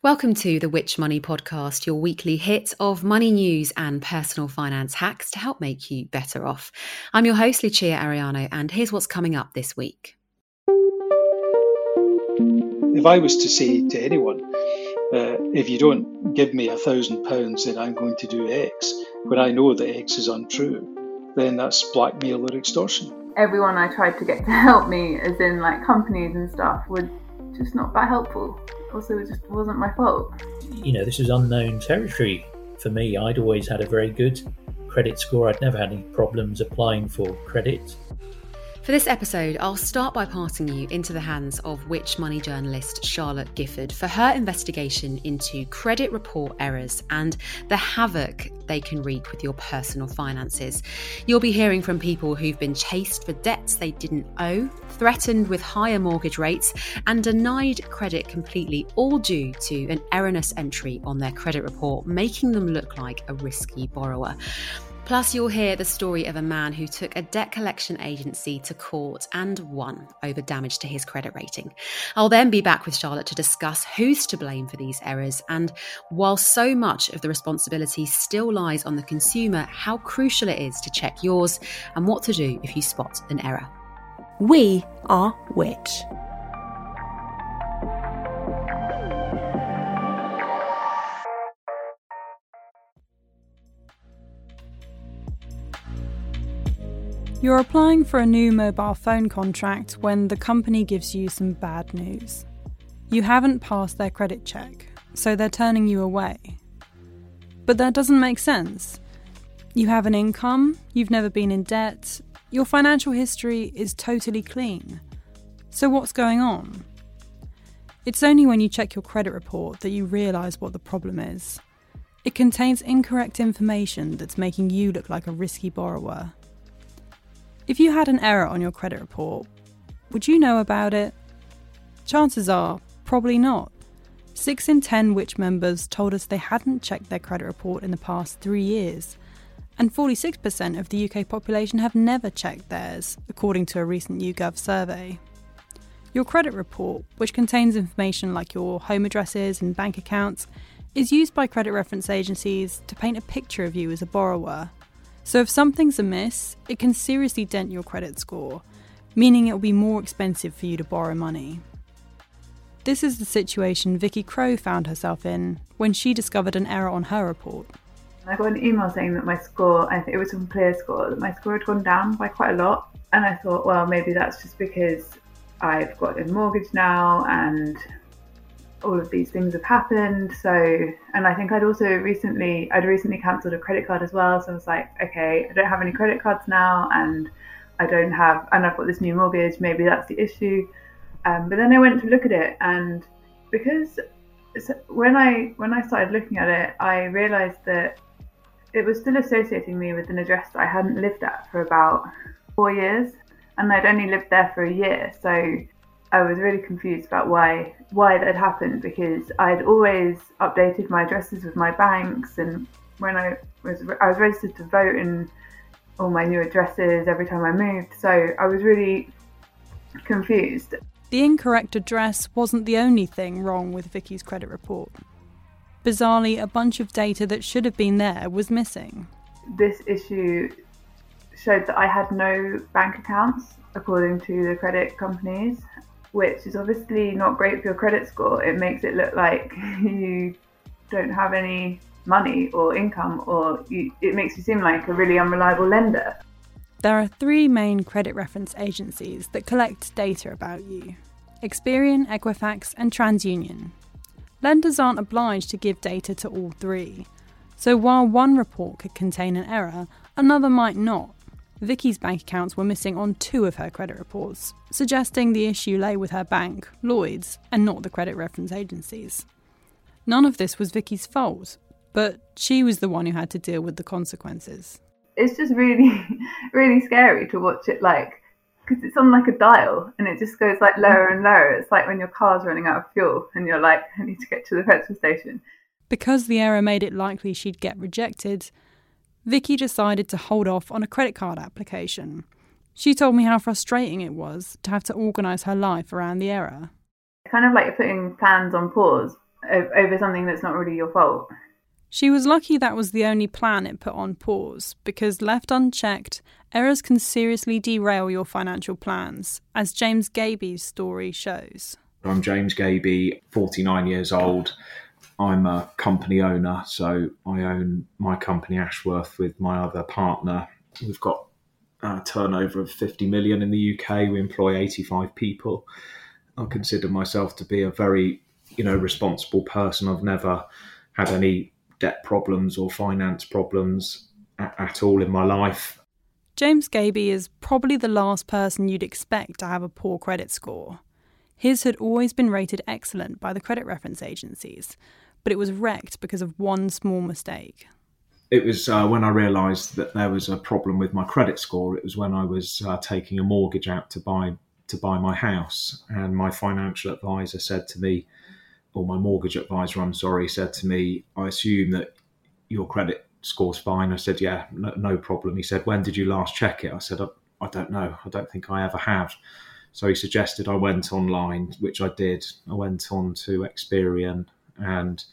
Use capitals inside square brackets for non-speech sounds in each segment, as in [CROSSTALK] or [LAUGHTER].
Welcome to the Which Money Podcast, your weekly hit of money news and personal finance hacks to help make you better off. I'm your host, Lucia Ariano, and here's what's coming up this week. If I was to say to anyone, uh, if you don't give me a thousand pounds, then I'm going to do X, when I know that X is untrue, then that's blackmail or extortion. Everyone I tried to get to [LAUGHS] help me, as in like companies and stuff, would just not that helpful also it just wasn't my fault. You know, this is unknown territory for me. I'd always had a very good credit score. I'd never had any problems applying for credit. For this episode, I'll start by passing you into the hands of Which Money journalist Charlotte Gifford for her investigation into credit report errors and the havoc they can wreak with your personal finances. You'll be hearing from people who've been chased for debts they didn't owe, threatened with higher mortgage rates, and denied credit completely, all due to an erroneous entry on their credit report, making them look like a risky borrower. Plus, you'll hear the story of a man who took a debt collection agency to court and won over damage to his credit rating. I'll then be back with Charlotte to discuss who's to blame for these errors and, while so much of the responsibility still lies on the consumer, how crucial it is to check yours and what to do if you spot an error. We are Which. You're applying for a new mobile phone contract when the company gives you some bad news. You haven't passed their credit check, so they're turning you away. But that doesn't make sense. You have an income, you've never been in debt, your financial history is totally clean. So what's going on? It's only when you check your credit report that you realise what the problem is. It contains incorrect information that's making you look like a risky borrower if you had an error on your credit report, would you know about it? Chances are, probably not. 6 in 10 Which members told us they hadn't checked their credit report in the past three years, and 46% of the UK population have never checked theirs, according to a recent YouGov survey. Your credit report, which contains information like your home addresses and bank accounts, is used by credit reference agencies to paint a picture of you as a borrower so if something's amiss, it can seriously dent your credit score, meaning it will be more expensive for you to borrow money. This is the situation Vicky Crow found herself in when she discovered an error on her report. I got an email saying that my score, I think it was from ClearScore, that my score had gone down by quite a lot. And I thought, well, maybe that's just because I've got a mortgage now and all of these things have happened. So, and I think I'd also recently, I'd recently cancelled a credit card as well. So I was like, okay, I don't have any credit cards now, and I don't have, and I've got this new mortgage. Maybe that's the issue. Um, but then I went to look at it, and because when I when I started looking at it, I realised that it was still associating me with an address that I hadn't lived at for about four years, and I'd only lived there for a year. So I was really confused about why why that had happened because I'd always updated my addresses with my banks and when I was I was registered to vote in all my new addresses every time I moved so I was really confused. The incorrect address wasn't the only thing wrong with Vicky's credit report. Bizarrely, a bunch of data that should have been there was missing. This issue showed that I had no bank accounts according to the credit companies which is obviously not great for your credit score. It makes it look like [LAUGHS] you don't have any money or income, or you, it makes you seem like a really unreliable lender. There are three main credit reference agencies that collect data about you Experian, Equifax, and TransUnion. Lenders aren't obliged to give data to all three. So while one report could contain an error, another might not. Vicky's bank accounts were missing on two of her credit reports, suggesting the issue lay with her bank, Lloyds, and not the credit reference agencies. None of this was Vicky's fault, but she was the one who had to deal with the consequences. It's just really, [LAUGHS] really scary to watch it like because it's on like a dial and it just goes like lower and lower. It's like when your car's running out of fuel and you're like, I need to get to the petrol station. Because the error made it likely she'd get rejected, Vicky decided to hold off on a credit card application. She told me how frustrating it was to have to organise her life around the error. Kind of like putting plans on pause over something that's not really your fault. She was lucky that was the only plan it put on pause, because left unchecked, errors can seriously derail your financial plans, as James Gaby's story shows. I'm James Gaby, 49 years old. I'm a company owner, so I own my company Ashworth with my other partner. We've got a turnover of 50 million in the UK. We employ 85 people. I consider myself to be a very, you know, responsible person. I've never had any debt problems or finance problems at, at all in my life. James Gaby is probably the last person you'd expect to have a poor credit score. His had always been rated excellent by the credit reference agencies, but it was wrecked because of one small mistake. It was uh, when I realised that there was a problem with my credit score. It was when I was uh, taking a mortgage out to buy to buy my house, and my financial advisor said to me, or my mortgage advisor, I'm sorry, said to me, I assume that your credit score's fine. I said, yeah, no, no problem. He said, when did you last check it? I said, I, I don't know. I don't think I ever have. So he suggested I went online, which I did. I went on to Experian and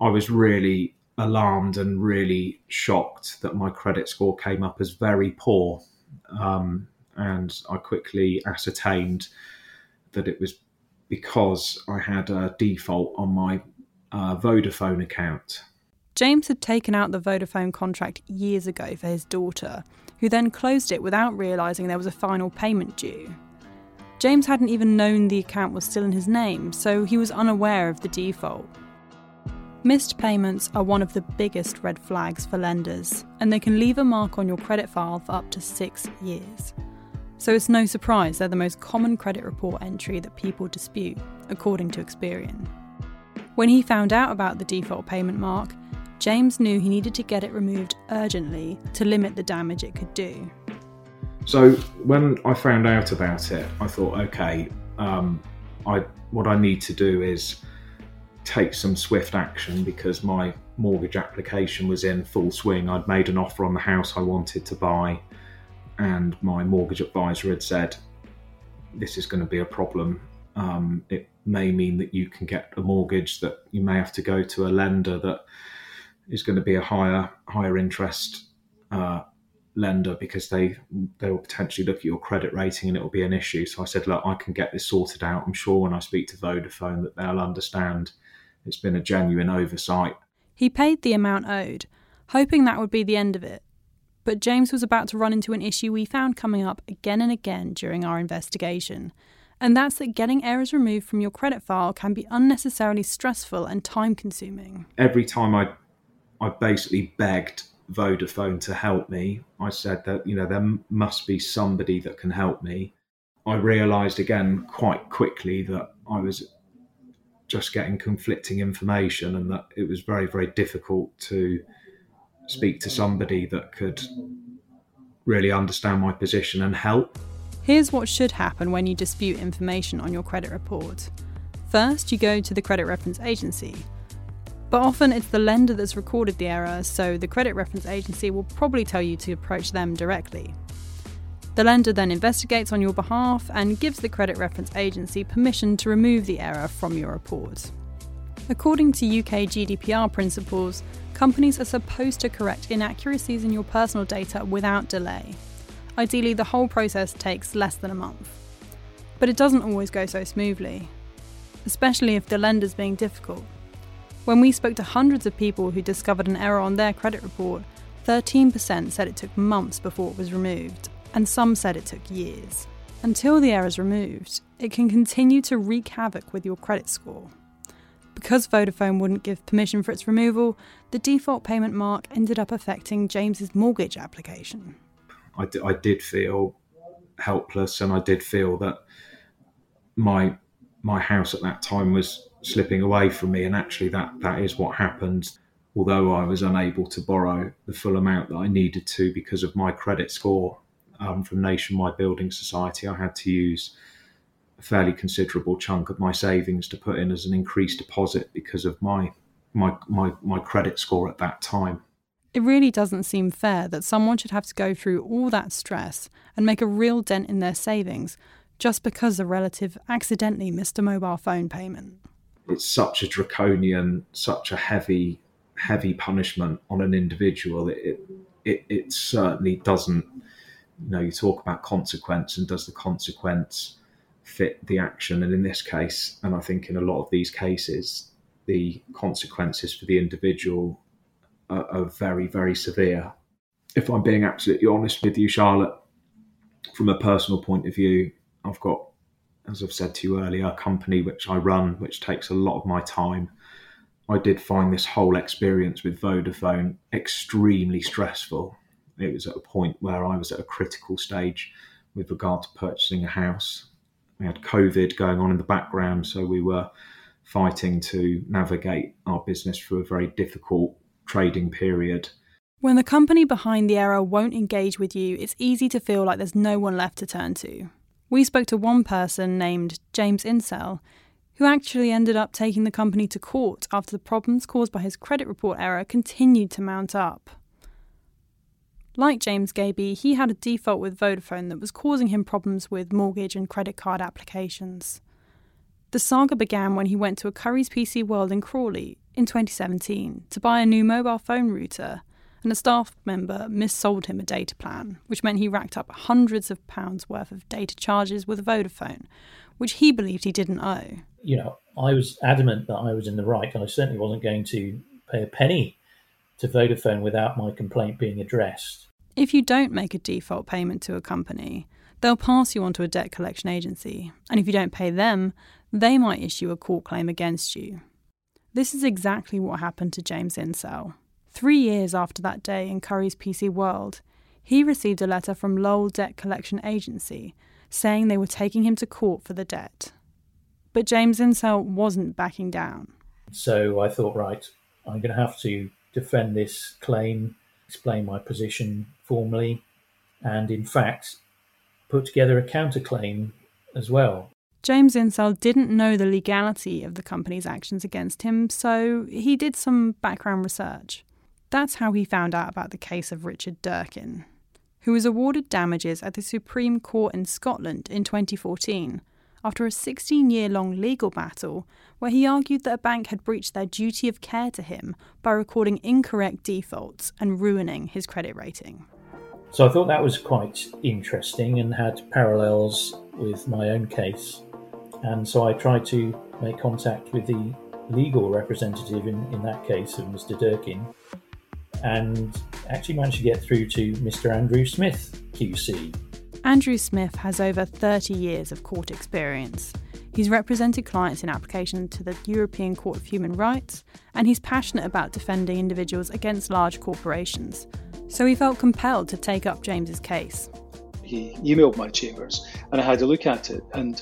I was really alarmed and really shocked that my credit score came up as very poor. Um, and I quickly ascertained that it was because I had a default on my uh, Vodafone account. James had taken out the Vodafone contract years ago for his daughter, who then closed it without realising there was a final payment due. James hadn't even known the account was still in his name, so he was unaware of the default. Missed payments are one of the biggest red flags for lenders, and they can leave a mark on your credit file for up to six years so it's no surprise they're the most common credit report entry that people dispute, according to Experian. When he found out about the default payment mark, James knew he needed to get it removed urgently to limit the damage it could do. So when I found out about it, I thought, okay, um, I what I need to do is take some swift action because my mortgage application was in full swing. I'd made an offer on the house I wanted to buy and my mortgage advisor had said, This is going to be a problem. Um, it may mean that you can get a mortgage that you may have to go to a lender that is going to be a higher higher interest uh, lender because they they will potentially look at your credit rating and it will be an issue. So I said, look, I can get this sorted out. I'm sure when I speak to Vodafone that they'll understand it's been a genuine oversight. He paid the amount owed, hoping that would be the end of it. But James was about to run into an issue we found coming up again and again during our investigation. And that's that getting errors removed from your credit file can be unnecessarily stressful and time consuming. Every time I, I basically begged Vodafone to help me, I said that, you know, there must be somebody that can help me. I realised again quite quickly that I was just getting conflicting information and that it was very, very difficult to speak to somebody that could really understand my position and help. Here's what should happen when you dispute information on your credit report. First, you go to the credit reference agency. But often it's the lender that's recorded the error, so the credit reference agency will probably tell you to approach them directly. The lender then investigates on your behalf and gives the credit reference agency permission to remove the error from your report. According to UK GDPR principles, companies are supposed to correct inaccuracies in your personal data without delay. Ideally, the whole process takes less than a month. But it doesn't always go so smoothly, especially if the lender's being difficult. When we spoke to hundreds of people who discovered an error on their credit report, 13% said it took months before it was removed, and some said it took years. Until the error is removed, it can continue to wreak havoc with your credit score. Because Vodafone wouldn't give permission for its removal, the default payment mark ended up affecting James's mortgage application. I, d- I did feel helpless, and I did feel that my my house at that time was slipping away from me, and actually that that is what happened. Although I was unable to borrow the full amount that I needed to because of my credit score um, from Nationwide Building Society, I had to use a fairly considerable chunk of my savings to put in as an increased deposit because of my my my, my credit score at that time. It really doesn't seem fair that someone should have to go through all that stress and make a real dent in their savings just because a relative accidentally missed a mobile phone payment. It's such a draconian, such a heavy, heavy punishment on an individual. It, it, it certainly doesn't, you know, you talk about consequence and does the consequence fit the action? And in this case, and I think in a lot of these cases, the consequences for the individual are, are very, very severe. If I'm being absolutely honest with you, Charlotte, from a personal point of view, I've got, as I've said to you earlier, a company which I run, which takes a lot of my time. I did find this whole experience with Vodafone extremely stressful. It was at a point where I was at a critical stage with regard to purchasing a house. We had COVID going on in the background, so we were fighting to navigate our business through a very difficult trading period. When the company behind the error won't engage with you, it's easy to feel like there's no one left to turn to. We spoke to one person named James Insell, who actually ended up taking the company to court after the problems caused by his credit report error continued to mount up. Like James Gaby, he had a default with Vodafone that was causing him problems with mortgage and credit card applications. The saga began when he went to a Currys PC World in Crawley in 2017 to buy a new mobile phone router, and a staff member missold him a data plan, which meant he racked up hundreds of pounds worth of data charges with Vodafone, which he believed he didn't owe. You know, I was adamant that I was in the right, and I certainly wasn't going to pay a penny to Vodafone without my complaint being addressed. If you don't make a default payment to a company, they'll pass you on to a debt collection agency, and if you don't pay them, they might issue a court claim against you. This is exactly what happened to James Insell. Three years after that day in Currys PC World, he received a letter from Lowell Debt Collection Agency saying they were taking him to court for the debt. But James Insell wasn't backing down. So I thought, right, I'm going to have to defend this claim, explain my position formally, and in fact, put together a counterclaim as well. James Insell didn't know the legality of the company's actions against him, so he did some background research. That's how he found out about the case of Richard Durkin, who was awarded damages at the Supreme Court in Scotland in 2014 after a 16 year long legal battle where he argued that a bank had breached their duty of care to him by recording incorrect defaults and ruining his credit rating. So I thought that was quite interesting and had parallels with my own case. And so I tried to make contact with the legal representative in, in that case of Mr. Durkin and actually managed to get through to Mr. Andrew Smith, QC. Andrew Smith has over 30 years of court experience. He's represented clients in application to the European Court of Human Rights, and he's passionate about defending individuals against large corporations. So he felt compelled to take up James's case. He emailed my chambers, and I had a look at it, and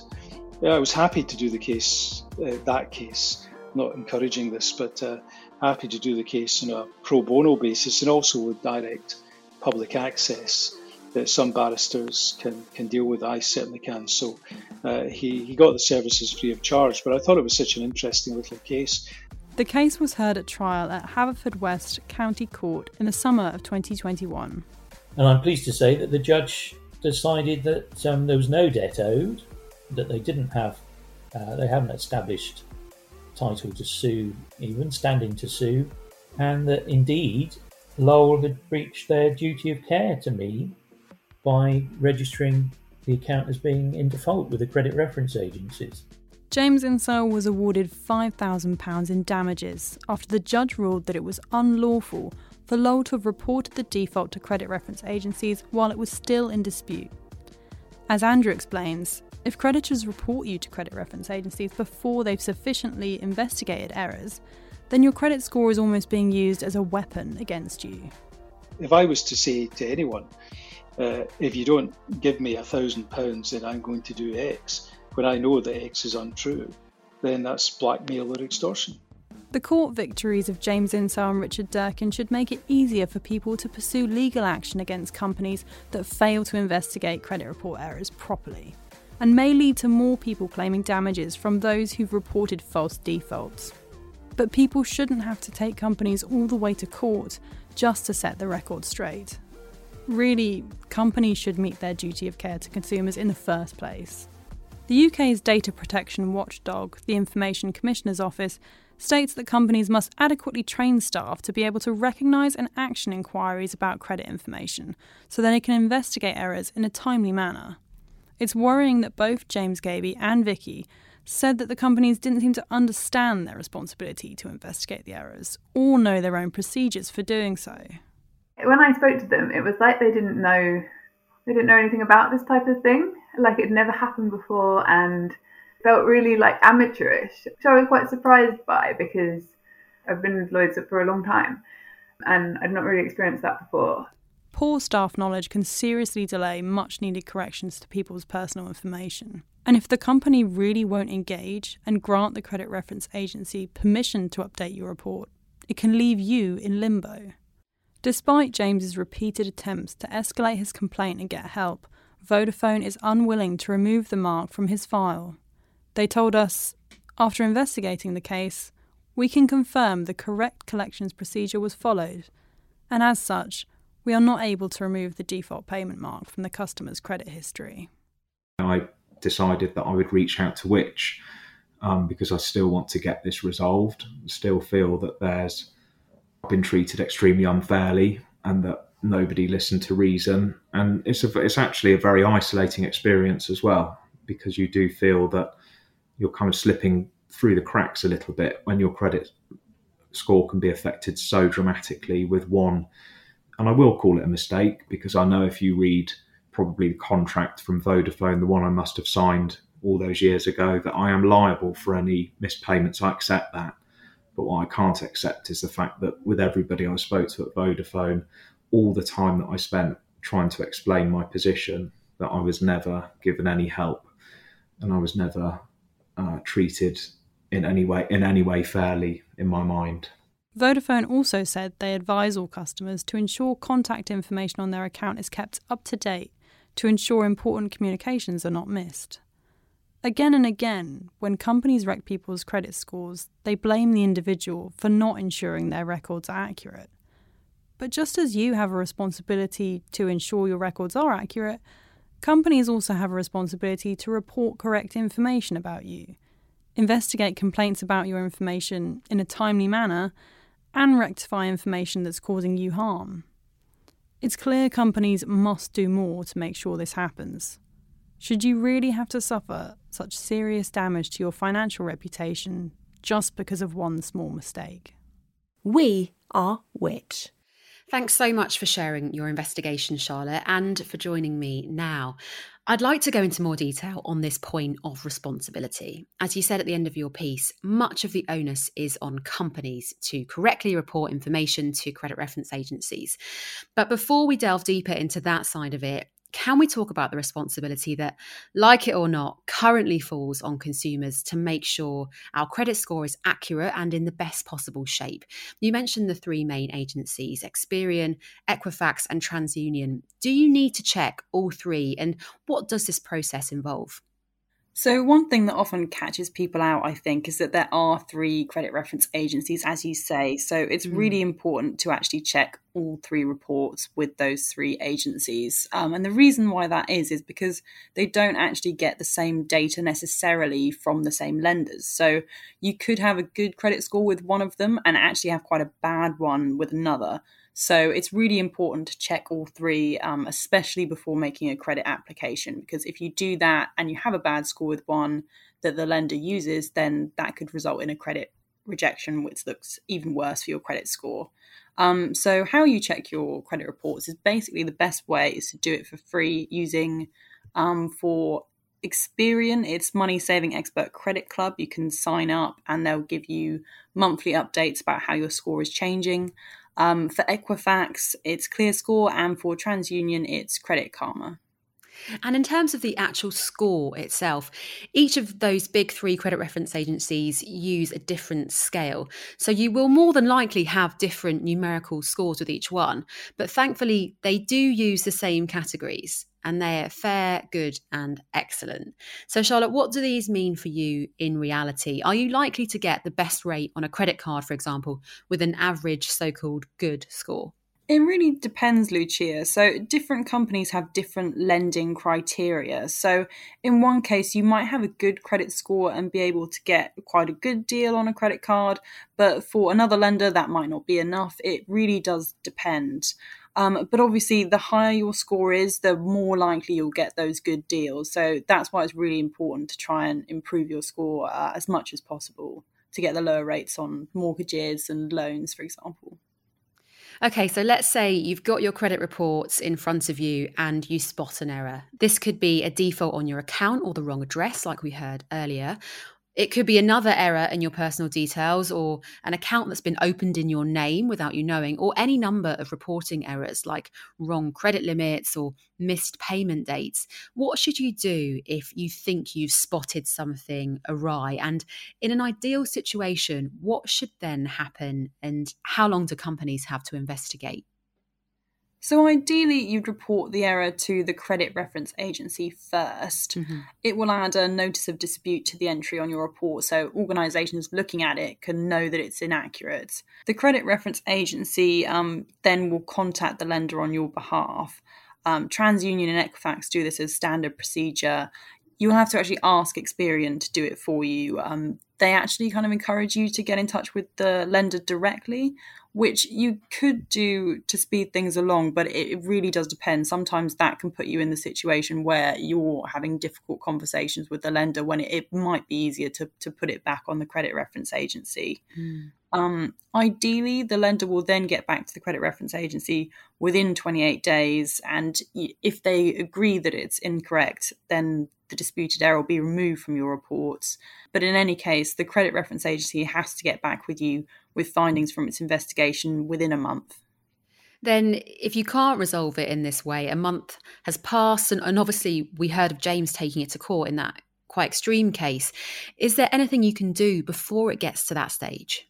I was happy to do the case, uh, that case. Not encouraging this, but uh, happy to do the case on a pro bono basis and also with direct public access that some barristers can, can deal with. I certainly can. So uh, he, he got the services free of charge, but I thought it was such an interesting little case. The case was heard at trial at Haverfordwest County Court in the summer of 2021. And I'm pleased to say that the judge decided that um, there was no debt owed, that they didn't have, uh, they haven't established title to sue, even standing to sue, and that indeed Lowell had breached their duty of care to me by registering the account as being in default with the credit reference agencies. James Insell was awarded £5,000 in damages after the judge ruled that it was unlawful for Lowell to have reported the default to credit reference agencies while it was still in dispute. As Andrew explains, if creditors report you to credit reference agencies before they've sufficiently investigated errors, then your credit score is almost being used as a weapon against you. If I was to say to anyone, uh, if you don't give me a thousand pounds, then I'm going to do X, when I know that X is untrue, then that's blackmail or extortion. The court victories of James Insell and Richard Durkin should make it easier for people to pursue legal action against companies that fail to investigate credit report errors properly, and may lead to more people claiming damages from those who've reported false defaults. But people shouldn't have to take companies all the way to court just to set the record straight. Really, companies should meet their duty of care to consumers in the first place. The UK's data protection watchdog, the Information Commissioner's Office, states that companies must adequately train staff to be able to recognise and action inquiries about credit information so that they can investigate errors in a timely manner. It's worrying that both James Gaby and Vicky said that the companies didn't seem to understand their responsibility to investigate the errors or know their own procedures for doing so. When I spoke to them, it was like they didn't know they didn't know anything about this type of thing. Like it never happened before and felt really like amateurish, which I was quite surprised by because I've been with Lloyds for a long time and I'd not really experienced that before. Poor staff knowledge can seriously delay much needed corrections to people's personal information. And if the company really won't engage and grant the credit reference agency permission to update your report, it can leave you in limbo. Despite James's repeated attempts to escalate his complaint and get help, Vodafone is unwilling to remove the mark from his file. They told us, after investigating the case, we can confirm the correct collections procedure was followed, and as such, we are not able to remove the default payment mark from the customer's credit history. I decided that I would reach out to Which um, because I still want to get this resolved. Still feel that there's been treated extremely unfairly and that nobody listened to reason. And it's a, it's actually a very isolating experience as well because you do feel that you're kind of slipping through the cracks a little bit when your credit score can be affected so dramatically with one. And I will call it a mistake because I know if you read probably the contract from Vodafone, the one I must have signed all those years ago, that I am liable for any mispayments. I accept that. But what I can't accept is the fact that with everybody I spoke to at Vodafone, all the time that I spent trying to explain my position, that I was never given any help and I was never uh, treated in any way in any way fairly in my mind. Vodafone also said they advise all customers to ensure contact information on their account is kept up to date to ensure important communications are not missed. Again and again, when companies wreck people's credit scores, they blame the individual for not ensuring their records are accurate. But just as you have a responsibility to ensure your records are accurate, Companies also have a responsibility to report correct information about you, investigate complaints about your information in a timely manner, and rectify information that's causing you harm. It's clear companies must do more to make sure this happens. Should you really have to suffer such serious damage to your financial reputation just because of one small mistake? We are Which. Thanks so much for sharing your investigation, Charlotte, and for joining me now. I'd like to go into more detail on this point of responsibility. As you said at the end of your piece, much of the onus is on companies to correctly report information to credit reference agencies. But before we delve deeper into that side of it, can we talk about the responsibility that, like it or not, currently falls on consumers to make sure our credit score is accurate and in the best possible shape? You mentioned the three main agencies Experian, Equifax, and TransUnion. Do you need to check all three, and what does this process involve? So, one thing that often catches people out, I think, is that there are three credit reference agencies, as you say. So, it's mm. really important to actually check all three reports with those three agencies. Um, and the reason why that is, is because they don't actually get the same data necessarily from the same lenders. So, you could have a good credit score with one of them and actually have quite a bad one with another. So it's really important to check all three, um, especially before making a credit application, because if you do that and you have a bad score with one that the lender uses, then that could result in a credit rejection, which looks even worse for your credit score. Um, so how you check your credit reports is basically the best way is to do it for free using Um, for Experian, it's Money Saving Expert Credit Club. You can sign up and they'll give you monthly updates about how your score is changing. Um, for Equifax, it's ClearScore, and for TransUnion, it's Credit Karma. And in terms of the actual score itself, each of those big three credit reference agencies use a different scale. So you will more than likely have different numerical scores with each one. But thankfully, they do use the same categories and they're fair, good, and excellent. So, Charlotte, what do these mean for you in reality? Are you likely to get the best rate on a credit card, for example, with an average so called good score? It really depends, Lucia. So, different companies have different lending criteria. So, in one case, you might have a good credit score and be able to get quite a good deal on a credit card, but for another lender, that might not be enough. It really does depend. Um, but obviously, the higher your score is, the more likely you'll get those good deals. So that's why it's really important to try and improve your score uh, as much as possible to get the lower rates on mortgages and loans, for example. Okay, so let's say you've got your credit reports in front of you and you spot an error. This could be a default on your account or the wrong address, like we heard earlier, it could be another error in your personal details or an account that's been opened in your name without you knowing, or any number of reporting errors like wrong credit limits or missed payment dates. What should you do if you think you've spotted something awry? And in an ideal situation, what should then happen? And how long do companies have to investigate? So, ideally, you'd report the error to the credit reference agency 1st mm-hmm. It will add a notice of dispute to the entry on your report, so organisations looking at it can know that it's inaccurate. The credit reference agency um, then will contact the lender on your behalf. Um, TransUnion and Equifax do this as standard procedure. You'll have to actually ask Experian to do it for you. Um, they actually kind of encourage you to get in touch with the lender directly which you could do to speed things along, but it really does depend. Sometimes that can put you in the situation where you're having difficult conversations with the lender when it, it might be easier to, to put it back on the credit reference agency. Mm. Um, ideally, the lender will then get back to the credit reference agency within 28 days, and if they agree that it's incorrect, then the disputed error will be removed from your reports. But in any case, the credit reference agency has to get back with you with findings from its investigation within a month. Then, if you can't resolve it in this way, a month has passed, and, and obviously we heard of James taking it to court in that quite extreme case. Is there anything you can do before it gets to that stage?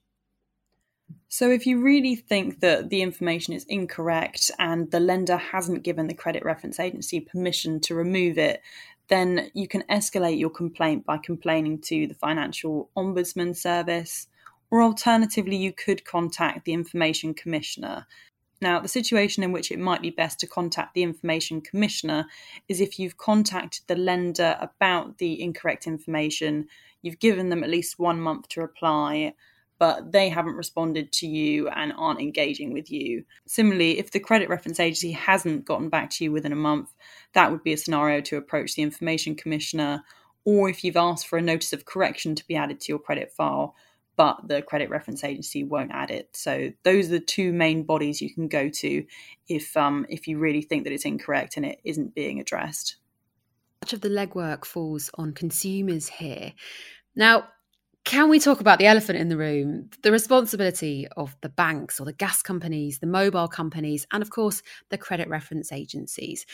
So, if you really think that the information is incorrect and the lender hasn't given the credit reference agency permission to remove it, then you can escalate your complaint by complaining to the Financial Ombudsman Service, or alternatively, you could contact the Information Commissioner. Now, the situation in which it might be best to contact the Information Commissioner is if you've contacted the lender about the incorrect information, you've given them at least one month to reply, but they haven't responded to you and aren't engaging with you. Similarly, if the credit reference agency hasn't gotten back to you within a month, that would be a scenario to approach the information commissioner, or if you've asked for a notice of correction to be added to your credit file, but the credit reference agency won't add it. So those are the two main bodies you can go to if um, if you really think that it's incorrect and it isn't being addressed. Much of the legwork falls on consumers here. Now, can we talk about the elephant in the room? The responsibility of the banks or the gas companies, the mobile companies, and of course, the credit reference agencies.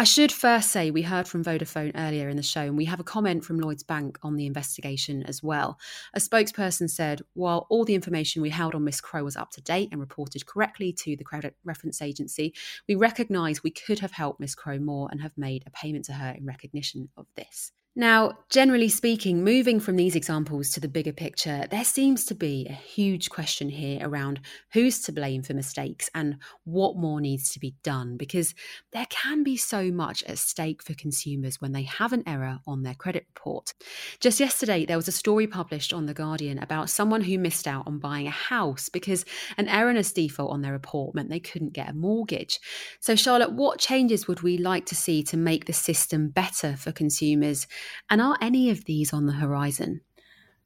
I should first say we heard from Vodafone earlier in the show, and we have a comment from Lloyds Bank on the investigation as well. A spokesperson said, while all the information we held on Miss Crow was up to date and reported correctly to the credit reference agency, we recognise we could have helped Miss Crow more and have made a payment to her in recognition of this. Now, generally speaking, moving from these examples to the bigger picture, there seems to be a huge question here around who's to blame for mistakes and what more needs to be done because there can be so much at stake for consumers when they have an error on their credit report. Just yesterday, there was a story published on The Guardian about someone who missed out on buying a house because an erroneous default on their report meant they couldn't get a mortgage. So, Charlotte, what changes would we like to see to make the system better for consumers? And are any of these on the horizon?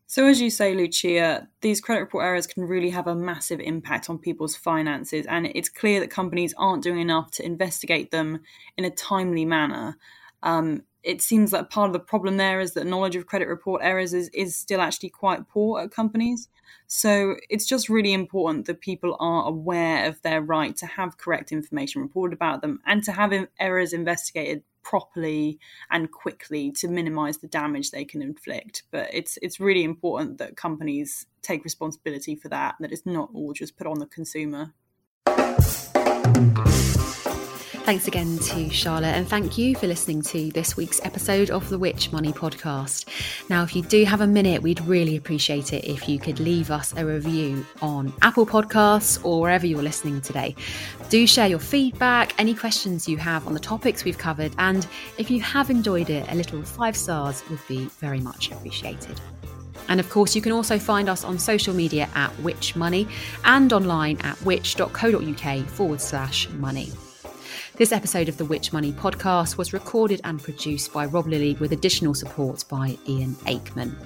So, as you say, Lucia, these credit report errors can really have a massive impact on people's finances, and it's clear that companies aren't doing enough to investigate them in a timely manner. Um, it seems that part of the problem there is that knowledge of credit report errors is, is still actually quite poor at companies. So it's just really important that people are aware of their right to have correct information reported about them and to have errors investigated properly and quickly to minimize the damage they can inflict. But it's it's really important that companies take responsibility for that, that it's not all just put on the consumer. Thanks again to Charlotte, and thank you for listening to this week's episode of the Which Money podcast. Now, if you do have a minute, we'd really appreciate it if you could leave us a review on Apple Podcasts or wherever you're listening today. Do share your feedback, any questions you have on the topics we've covered, and if you have enjoyed it, a little five stars would be very much appreciated. And of course, you can also find us on social media at Which Money and online at which.co.uk forward slash money. This episode of the Which Money podcast was recorded and produced by Rob Lilly with additional support by Ian Aikman.